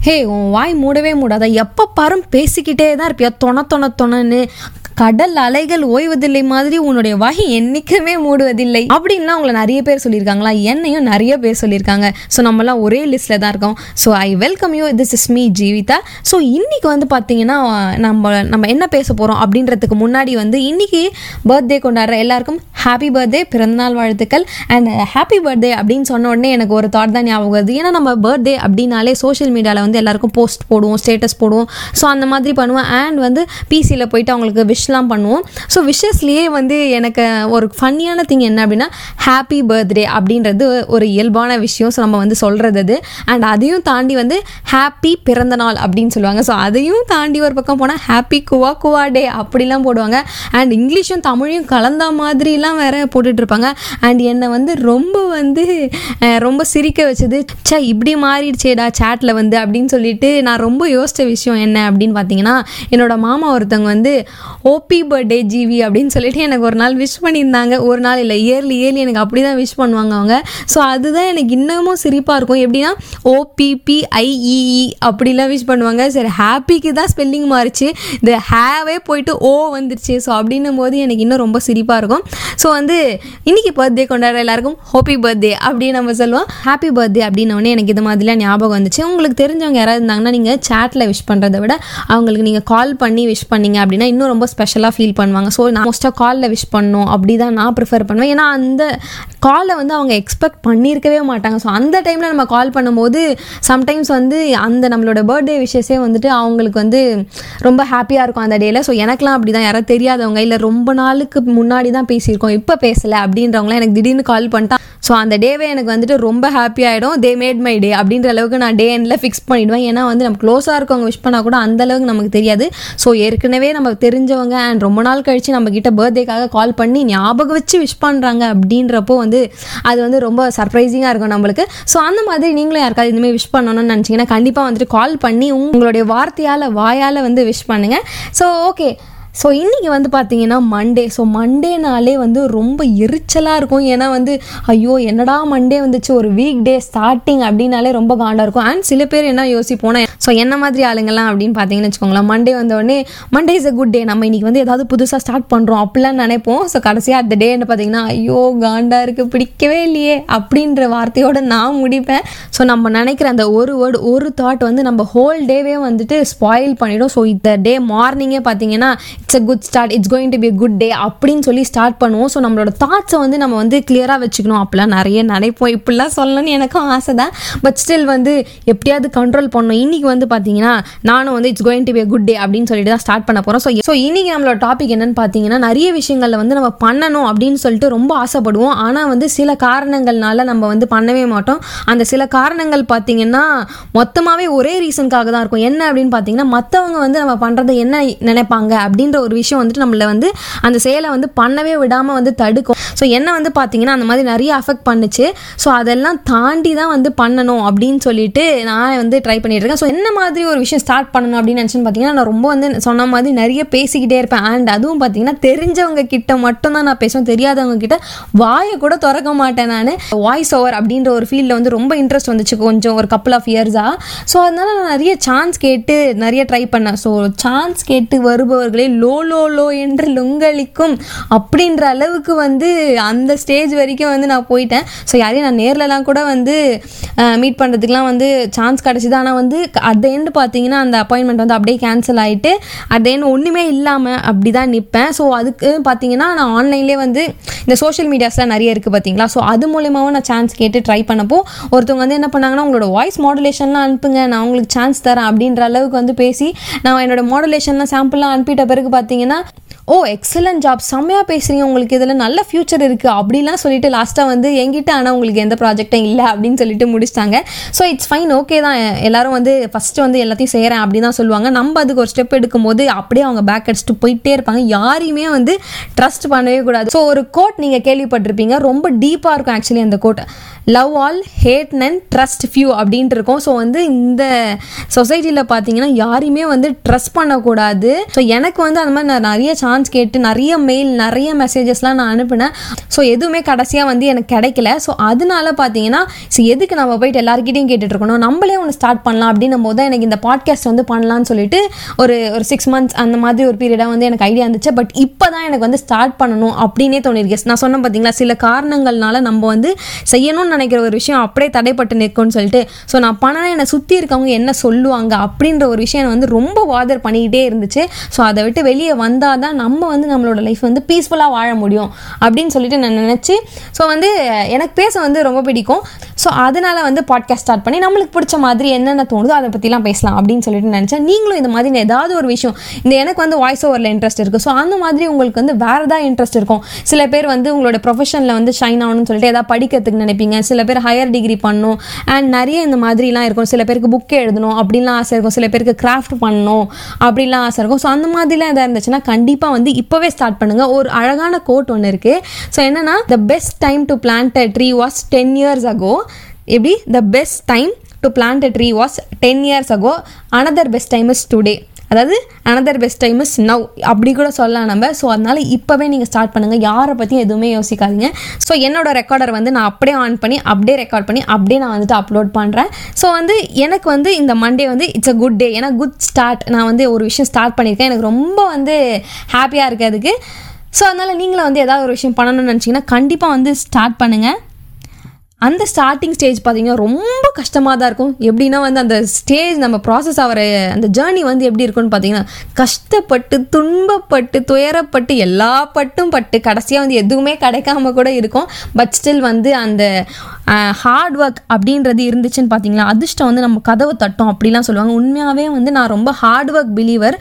ஹே உன் வாய் மூடவே மூடாத. எப்போ பாரும் பேசிக்கிட்டே தான் இருப்பியா? தொண தொண தொணன்னு கடல் அலைகள் ஓய்வதில்லை மாதிரி உன்னுடைய வகை என்னைக்குமே மூடுவதில்லை. அப்படின்லாம் உங்களை நிறைய பேர் சொல்லியிருக்காங்களா? என்னையும் நிறைய பேர் சொல்லியிருக்காங்க. ஸோ நம்மலாம் ஒரே லிஸ்ட்டில் தான் இருக்கோம். So I welcome you this is me Jeevitha so இன்றைக்கி வந்து பார்த்தீங்கன்னா நம்ம நம்ம என்ன பேச போகிறோம் அப்படின்றதுக்கு முன்னாடி வந்து இன்றைக்கி பர்த்டே கொண்டாடுற எல்லாருக்கும் ஹாப்பி பர்த்டே பிறந்தநாள் வாழ்த்துக்கள். அண்ட் ஹாப்பி பர்த்டே அப்படின்னு சொன்ன உடனே எனக்கு ஒரு தாட் தான் ஞாபகம் வருது. ஏன்னா நம்ம பர்த்டே அப்படின்னாலே சோஷியல் மீடியாவில் வந்து எல்லாருக்கும் போஸ்ட் போடுவோம் ஸ்டேட்டஸ் போடுவோம். ஸோ அந்த மாதிரி பண்ணுவோம். அண்ட் வந்து பிசியில் போயிட்டு அவங்களுக்கு விஷ் விஷலாம் பண்ணுவோம். ஸோ விஷஸ்லேயே வந்து எனக்கு ஒரு ஃபன்னியான திங் என்ன அப்படின்னா ஹாப்பி பர்த்டே அப்படின்றது ஒரு இயல்பான விஷயம். ஸோ நம்ம வந்து சொல்கிறது அது. அண்ட் அதையும் தாண்டி வந்து ஹாப்பி பிறந்த நாள் அப்படின்னு சொல்லுவாங்க. ஸோ அதையும் தாண்டி ஒரு பக்கம் போனால் ஹாப்பி குவா குவா டே அப்படிலாம் போடுவாங்க. அண்ட் இங்கிலீஷும் தமிழையும் கலந்த மாதிரிலாம் வேற போட்டுட்ருப்பாங்க அண்ட் என்னை வந்து ரொம்ப வந்து ரொம்ப சிரிக்க வச்சது சே இப்படி மாறிடுச்சேடா சேட்டில் வந்து அப்படின்னு சொல்லிட்டு நான் ரொம்ப யோசித்த விஷயம் என்ன அப்படின்னு பார்த்தீங்கன்னா என்னோட மாமா ஒருத்தவங்க வந்து ஓபி பர்த்டே ஜிவி அப்படின்னு சொல்லிட்டு எனக்கு ஒரு நாள் விஷ் பண்ணியிருந்தாங்க. ஒரு நாள் இல்லை இயர்லி இயர்லி எனக்கு அப்படி தான் விஷ் பண்ணுவாங்க அவங்க. ஸோ அதுதான் எனக்கு இன்னமும் சிரிப்பாக இருக்கும். எப்படின்னா ஓபிபிஐஇஇ அப்படிலாம் விஷ் பண்ணுவாங்க. சரி ஹாப்பிக்கு தான் ஸ்பெல்லிங் மாறிச்சு. இந்த ஹேவே போயிட்டு ஓ வந்துருச்சு. ஸோ அப்படின்னும் போது எனக்கு இன்னும் ரொம்ப சிரிப்பாக இருக்கும். ஸோ வந்து இன்னைக்கு பர்த்டே கொண்டாடுற எல்லாருக்கும் ஹோப்பி பர்த்டே அப்படின்னு நம்ம சொல்லுவோம். ஹாப்பி பர்த்டே அப்படின்னோடனே எனக்கு இது மாதிரிலாம் ஞாபகம் வந்துச்சு. உங்களுக்கு தெரிஞ்சவங்க யாராவது இருந்தாங்கன்னா நீங்கள் சேட்டில் விஷ் பண்ணுறதை விட அவங்களுக்கு நீங்கள் கால் பண்ணி விஷ் பண்ணீங்க அப்படின்னா இன்னும் ரொம்ப ஸ்பெஷலாக ஃபீல் பண்ணுவாங்க. ஸோ நான் மோஸ்ட்டாக காலில் விஷ் பண்ணணும் அப்படி தான் நான் ப்ரிஃபர் பண்ணுவேன். ஏன்னா அந்த காலை வந்து அவங்க எக்ஸ்பெக்ட் பண்ணியிருக்கவே மாட்டாங்க. ஸோ அந்த டைமில் நம்ம கால் பண்ணும்போது சம்டைம்ஸ் வந்து அந்த நம்மளோட பர்த்டே விஷயஸே வந்துட்டு அவங்களுக்கு வந்து ரொம்ப ஹாப்பியாக இருக்கும் அந்த டேயில் ஸோ எனக்குலாம் அப்படி தான் யாராவது தெரியாதவங்க இல்லை ரொம்ப நாளுக்கு முன்னாடி தான் பேசியிருக்கோம். இப்போ பேசலை அப்படின்றவங்களாம் எனக்கு திடீர்னு கால் பண்ணிட்டா ஸோ அந்த டேவே எனக்கு வந்துட்டு ரொம்ப ஹாப்பி ஆகிடும் தே மேட் மை டே அப்படின்ற அளவுக்கு நான் டே எண்டில் ஃபிக்ஸ் பண்ணிவிடுவேன் ஏன்னா வந்து நம்ம க்ளோஸாக இருக்கவங்க விஷ் பண்ணால் கூட அந்த அளவுக்கு நமக்கு தெரியாது. ஸோ ஏற்கனவே நம்ம தெரிஞ்சவங்க அண்ட் ரொம்ப நாள் கழித்து நம்ம கிட்ட பர்த்டேக்காக கால் பண்ணி ஞாபகம் வச்சு விஷ் பண்ணுறாங்க அப்படின்றப்போ வந்து அது வந்து ரொம்ப சர்ப்ரைசிங்காக இருக்கும் நம்மளுக்கு. ஸோ அந்த மாதிரி நீங்களும் யாருக்காவது இனிமேல் விஷ் பண்ணணும்னு நினச்சிங்கன்னா கண்டிப்பாக வந்துட்டு கால் பண்ணி உங்களுடைய வார்த்தையால் வாயால் வந்து விஷ் பண்ணுங்கள் ஸோ ஓகே ஸோ இன்றைக்கி வந்து பார்த்தீங்கன்னா மண்டே ஸோ மண்டேனாலே வந்து ரொம்ப எரிச்சலாக இருக்கும். ஏன்னா வந்து ஐயோ என்னடா மண்டே வந்துச்சு? ஒரு வீக் டே ஸ்டார்டிங் அப்படின்னாலே ரொம்ப காண்டாக இருக்கும். அண்ட் சில பேர் என்ன யோசிப்போனா ஸோ என்ன மாதிரி ஆளுங்கள்லாம்? அப்படின்னு பார்த்தீங்கன்னு வச்சுக்கோங்களேன். மண்டே வந்தோடனே Monday is a good day நம்ம இன்றைக்கி வந்து ஏதாவது புதுசாக ஸ்டார்ட் பண்ணுறோம் அப்படிலாம் நினைப்போம். ஸோ கடைசியாக அந்த டேன்னு பார்த்தீங்கன்னா ஐயோ காண்டாக இருக்குது பிடிக்கவே இல்லையே. அப்படின்ற வார்த்தையோட நான் முடிப்பேன். ஸோ நம்ம நினைக்கிற அந்த ஒரு வேர்டு ஒரு தாட் வந்து நம்ம ஹோல் டேவே வந்துட்டு ஸ்பாயில் பண்ணிடும். ஸோ இந்த டே மார்னிங்கே பார்த்தீங்கன்னா it's a good start it's going to be good day அப்படின்னு சொல்லி ஸ்டார்ட் பண்ணுவோம். ஸோ நம்மளோட தாட்ஸை வந்து நம்ம வந்து கிளியராக வச்சுக்கணும். அப்படிலாம் நிறைய நினைப்போம் இப்படிலாம் சொல்லணும்னு எனக்கும் ஆசை தான். பட் ஸ்டில் வந்து எப்படியாவது கண்ட்ரோல் பண்ணணும். இன்னைக்கு வந்து பார்த்தீங்கன்னா நானும் வந்து it's going to be good day அப்படின்னு சொல்லிட்டு தான் ஸ்டார்ட் பண்ண போகிறோம் ஸோ ஸோ இன்றைக்கி நம்மளோட டாபிக் என்னன்னு பார்த்தீங்கன்னா நிறைய விஷயங்களில் வந்து நம்ம பண்ணணும் அப்படின்னு சொல்லிட்டு ரொம்ப ஆசைப்படுவோம். ஆனால் வந்து சில காரணங்கள்னால நம்ம வந்து பண்ணவே மாட்டோம். அந்த சில காரணங்கள் பார்த்தீங்கன்னா மொத்தமாகவே ஒரே ரீசனுக்காக தான் இருக்கும். என்ன அப்படின்னு பார்த்தீங்கன்னா மற்றவங்க வந்து நம்ம பண்ணுறது என்ன நினைப்பாங்க அப்படின்ற ஒரு விஷயம் வந்துட்டு நம்மளை வந்து அந்த செயலை வந்து பண்ணவே விடாமல் வந்து தடுக்கும். ஸோ என்ன வந்து பார்த்தீங்கன்னா அந்த மாதிரி நிறைய அஃபெக்ட் பண்ணுச்சு. ஸோ அதெல்லாம் தாண்டி தான் வந்து பண்ணணும் அப்படின்னு சொல்லிட்டு நான் வந்து ட்ரை பண்ணிட்டு இருக்கேன். ஸோ என்ன மாதிரி ஒரு விஷயம் ஸ்டார்ட் பண்ணணும் அப்படின்னு நினச்சுன்னு பார்த்தீங்கன்னா நான் ரொம்ப வந்து சொன்ன மாதிரி நிறைய பேசிக்கிட்டே இருப்பேன். அண்ட் அதுவும் பார்த்தீங்கன்னா தெரிஞ்சவங்க கிட்ட மட்டும்தான் நான் பேசுவேன். தெரியாதவங்க கிட்ட வாயை கூட திறக்க மாட்டேன் நான். வாய்ஸ் ஓவர் அப்படின்ற ஒரு ஃபீல்டில் வந்து ரொம்ப இன்ட்ரெஸ்ட் வந்துச்சு கொஞ்சம் ஒரு கப்புள் ஆஃப் இயர்ஸாக ஸோ அதனால நான் நிறைய சான்ஸ் கேட்டு நிறைய ட்ரை பண்ணேன். ஸோ சான்ஸ் கேட்டு வருபவர்களே லோ லோ லோ என்று லுங்களிக்கும் அப்படின்ற அளவுக்கு வந்து அந்த ஸ்டேஜ் வரைக்கும் வந்து நான் போயிட்டேன். ஸோ யாரையும் நான் நேர்லலாம் கூட வந்து மீட் பண்ணுறதுக்குலாம் வந்து சான்ஸ் கிடச்சிது. ஆனால் வந்து அட் எண்டு பார்த்தீங்கன்னா அந்த அப்பாயின்மெண்ட் வந்து அப்படியே கேன்சல் ஆகிட்டு அட் எண்ட் ஒன்றுமே இல்லாமல் அப்படி தான் நிற்பேன் ஸோ அதுக்கு பார்த்தீங்கன்னா நான் ஆன்லைன்லேயே வந்து இந்த சோஷியல் மீடியாஸ்லாம் நிறைய இருக்குது பார்த்தீங்களா? ஸோ அது மூலியமாகவும் நான் சான்ஸ் கேட்டு ட்ரை பண்ணப்போ ஒருத்தவங்க வந்து என்ன பண்ணாங்கன்னா உங்களோட வாய்ஸ் மாடுலேஷன்லாம் அனுப்புங்க. நான் உங்களுக்கு சான்ஸ் தரேன் அப்படின்ற அளவுக்கு வந்து பேசி நான் என்னோட மாடுலேஷன்லாம் சாம்பிள்லாம் அனுப்பிட்ட பிறகு பார்த்தீங்கன்னா ஓ எக்ஸலண்ட் ஜாப் செம்மையாக பேசுகிறீங்க உங்களுக்கு இதில் நல்ல ஃப்யூச்சர் இருக்குது அப்படிலாம் சொல்லிட்டு லாஸ்ட்டாக வந்து எங்கிட்ட ஆனால் உங்களுக்கு எந்த ப்ராஜெக்டும் இல்லை அப்படின்னு சொல்லிட்டு முடிச்சிட்டாங்க. ஸோ இட்ஸ் ஃபைன் ஓகே தான். எல்லோரும் வந்து ஃபஸ்ட்டு வந்து எல்லாத்தையும் செய்கிறேன் அப்படி தான் சொல்லுவாங்க. நம்ம அதுக்கு ஒரு ஸ்டெப் எடுக்கும்போது அப்படியே அவங்க பேக் அடிச்சுட்டு போயிட்டே இருப்பாங்க. யாரையுமே வந்து ட்ரஸ்ட் பண்ணவே கூடாது. ஸோ ஒரு கோட் நீங்கள் கேள்விப்பட்டிருப்பீங்க. ரொம்ப டீப்பாக இருக்கும் ஆக்சுவலி அந்த quote love all hate none trust few அப்படின்ட்டு இருக்கும். ஸோ வந்து இந்த சொசைட்டியில் பார்த்தீங்கன்னா யாரையுமே வந்து ட்ரஸ்ட் பண்ணக்கூடாது. ஸோ எனக்கு வந்து அந்த மாதிரி நான் நிறைய சான்ஸ் ரெஸ்பான்ஸ் கேட்டு நிறைய மெயில் நிறைய மெசேஜஸ்லாம் நான் அனுப்பினேன். ஸோ எதுவுமே கடைசியாக வந்து எனக்கு கிடைக்கல. ஸோ அதனால பார்த்தீங்கன்னா ஸோ எதுக்கு நம்ம போயிட்டு எல்லாருக்கிட்டையும் கேட்டுட்ருக்கணும் நம்மளே ஒன்று ஸ்டார்ட் பண்ணலாம் அப்படின்னும் போது தான் எனக்கு இந்த பாட்காஸ்ட் வந்து பண்ணலாம்னு சொல்லிட்டு ஒரு ஒரு சிக்ஸ் மந்த்ஸ் அந்த மாதிரி ஒரு பீரியடாக வந்து எனக்கு ஐடியா இருந்துச்சு பட் இப்போ தான் எனக்கு வந்து ஸ்டார்ட் பண்ணணும் அப்படின்னே தோணிருக்கு நான் சொன்னேன் பார்த்தீங்களா சில காரணங்கள்னால நம்ம வந்து செய்யணும்னு நினைக்கிற ஒரு விஷயம் அப்படியே தடைப்பட்டு நிற்கும்னு சொல்லிட்டு. ஸோ நான் பண்ணனா என்னை சுற்றி இருக்கவங்க என்ன சொல்லுவாங்க அப்படின்ற ஒரு விஷயம் என்னை வந்து ரொம்ப வாதர் பண்ணிக்கிட்டே இருந்துச்சு. ஸோ அதை விட்டு வெளியே வந்தால் தான் நம்ம வந்து நம்மளோட லைஃப் வந்து பீஸ்ஃபுல்லாக வாழ முடியும் அப்படின்னு சொல்லிட்டு நான் நினச்சி ஸோ வந்து எனக்கு பேச வந்து ரொம்ப பிடிக்கும். ஸோ அதனால் வந்து பாட்காஸ்ட் ஸ்டார்ட் பண்ணி நம்மளுக்கு பிடிச்ச மாதிரி என்னென்ன தோணுதோ அதை பற்றிலாம் பேசலாம் அப்படின்னு சொல்லிட்டு நினச்சேன். நீங்களும் இந்த மாதிரி ஏதாவது ஒரு விஷயம் இந்த எனக்கு வந்து வாய்ஸ் ஓவரில் இன்ட்ரெஸ்ட் இருக்குது ஸோ அந்த மாதிரி உங்களுக்கு வந்து வேறு ஏதாவது இன்ட்ரெஸ்ட் இருக்கும். சில பேர் வந்து உங்களோட ப்ரொஃபஷனில் வந்து ஷைன் ஆகணும்னு சொல்லிட்டு ஏதாவது படிக்கிறதுக்கு நினைப்பீங்க. சில பேர் ஹையர் டிகிரி பண்ணணும் அண்ட் நிறைய இந்த மாதிரிலாம் இருக்கும். சில பேருக்கு புக் எழுதணும் அப்படின்லாம் ஆசை இருக்கும். சில பேருக்கு கிராஃப்ட் பண்ணணும் அப்படிலாம் ஆசை இருக்கும். ஸோ அந்த மாதிரிலாம் எதாவது இருந்துச்சுன்னா கண்டிப்பாக வந்து இப்போவே ஸ்டார்ட் பண்ணுங்கள் ஒரு அழகான கோட் ஒன்று இருக்குது ஸோ என்னென்னா the best time to plant a tree was ten years ago எப்படி? The best time to plant a tree was ten years ago another best time is today அதாவது another best time is now அப்படி கூட சொல்லலாம் நம்ம. So அதனால் இப்போவே நீங்கள் start பண்ணுங்கள் யாரை பற்றியும் எதுவுமே யோசிக்காதீங்க. ஸோ என்னோடய ரெக்கார்டர் வந்து நான் அப்படியே ஆன் பண்ணி அப்படியே ரெக்கார்ட் பண்ணி அப்படியே நான் வந்துட்டு அப்லோட் பண்ணுறேன் ஸோ வந்து எனக்கு வந்து இந்த மண்டே வந்து இட்ஸ் அ குட் டே ஏன்னா குட் ஸ்டார்ட் நான் வந்து ஒரு விஷயம் ஸ்டார்ட் பண்ணியிருக்கேன். எனக்கு ரொம்ப வந்து ஹாப்பியாக இருக்குது அதுக்கு. ஸோ அதனால் நீங்களும் வந்து ஏதாவது ஒரு விஷயம் பண்ணணும்னு நினச்சிங்கன்னா கண்டிப்பாக வந்து ஸ்டார்ட் பண்ணுங்கள் அந்த ஸ்டார்டிங் ஸ்டேஜ் பார்த்தீங்கன்னா ரொம்ப கஷ்டமாக தான் இருக்கும். எப்படின்னா வந்து அந்த ஸ்டேஜ் நம்ம ப்ராசஸ் ஆகிற அந்த ஜேர்னி வந்து எப்படி இருக்கும்னு பார்த்தீங்கன்னா கஷ்டப்பட்டு துன்பப்பட்டு துயரப்பட்டு எல்லா பட்டும் பட்டு கடைசியாக வந்து எதுவுமே கிடைக்காம கூட இருக்கும். பட் ஸ்டில் வந்து அந்த ஹார்ட் ஒர்க் அப்படின்றது இருந்துச்சுன்னு பார்த்தீங்களா அதிர்ஷ்டம் வந்து நம்ம கதவை தட்டும் அப்படிலாம் சொல்லுவாங்க. உண்மையாகவே வந்து நான் ரொம்ப hard work believer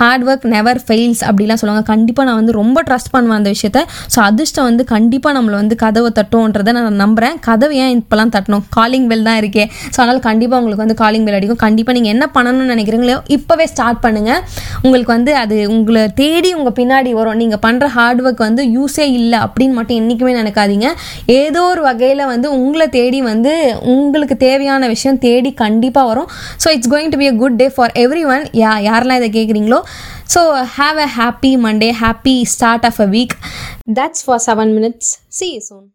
hard work never fails அப்படிலாம் சொல்லுவாங்க. கண்டிப்பாக நான் வந்து ரொம்ப ட்ரஸ்ட் பண்ணுவேன் அந்த விஷயத்த. ஸோ அதிர்ஷ்டம் வந்து கண்டிப்பாக நம்மளை வந்து கதவை தட்டும்ன்றதை நான் நம்புகிறேன் கதவு ஏன் இப்போலாம் தட்டணும்? காலிங் பெல் தான் இருக்கே. ஸோ அதனால் கண்டிப்பாக உங்களுக்கு வந்து காலிங் பெல் அடிக்கும். கண்டிப்பாக நீங்கள் என்ன பண்ணணும்னு நினைக்கிறீங்களோ இப்போவே ஸ்டார்ட் பண்ணுங்கள் உங்களுக்கு வந்து அது உங்களை தேடி உங்கள் பின்னாடி வரும். நீங்கள் பண்ணுற ஹார்ட் ஒர்க் வந்து யூஸே இல்லை அப்படின்னு மட்டும் என்றைக்குமே நினைக்காதீங்க. ஏதோ ஒரு வகையில் வந்து உங்களை தேடி வந்து உங்களுக்கு தேவையான விஷயம் தேடி கண்டிப்பாக வரும். So it's going to be a good day for everyone யா யாரெல்லாம் இதை கேட்குறீங்களோ so have a happy Monday happy start of a week that's for seven minutes C zone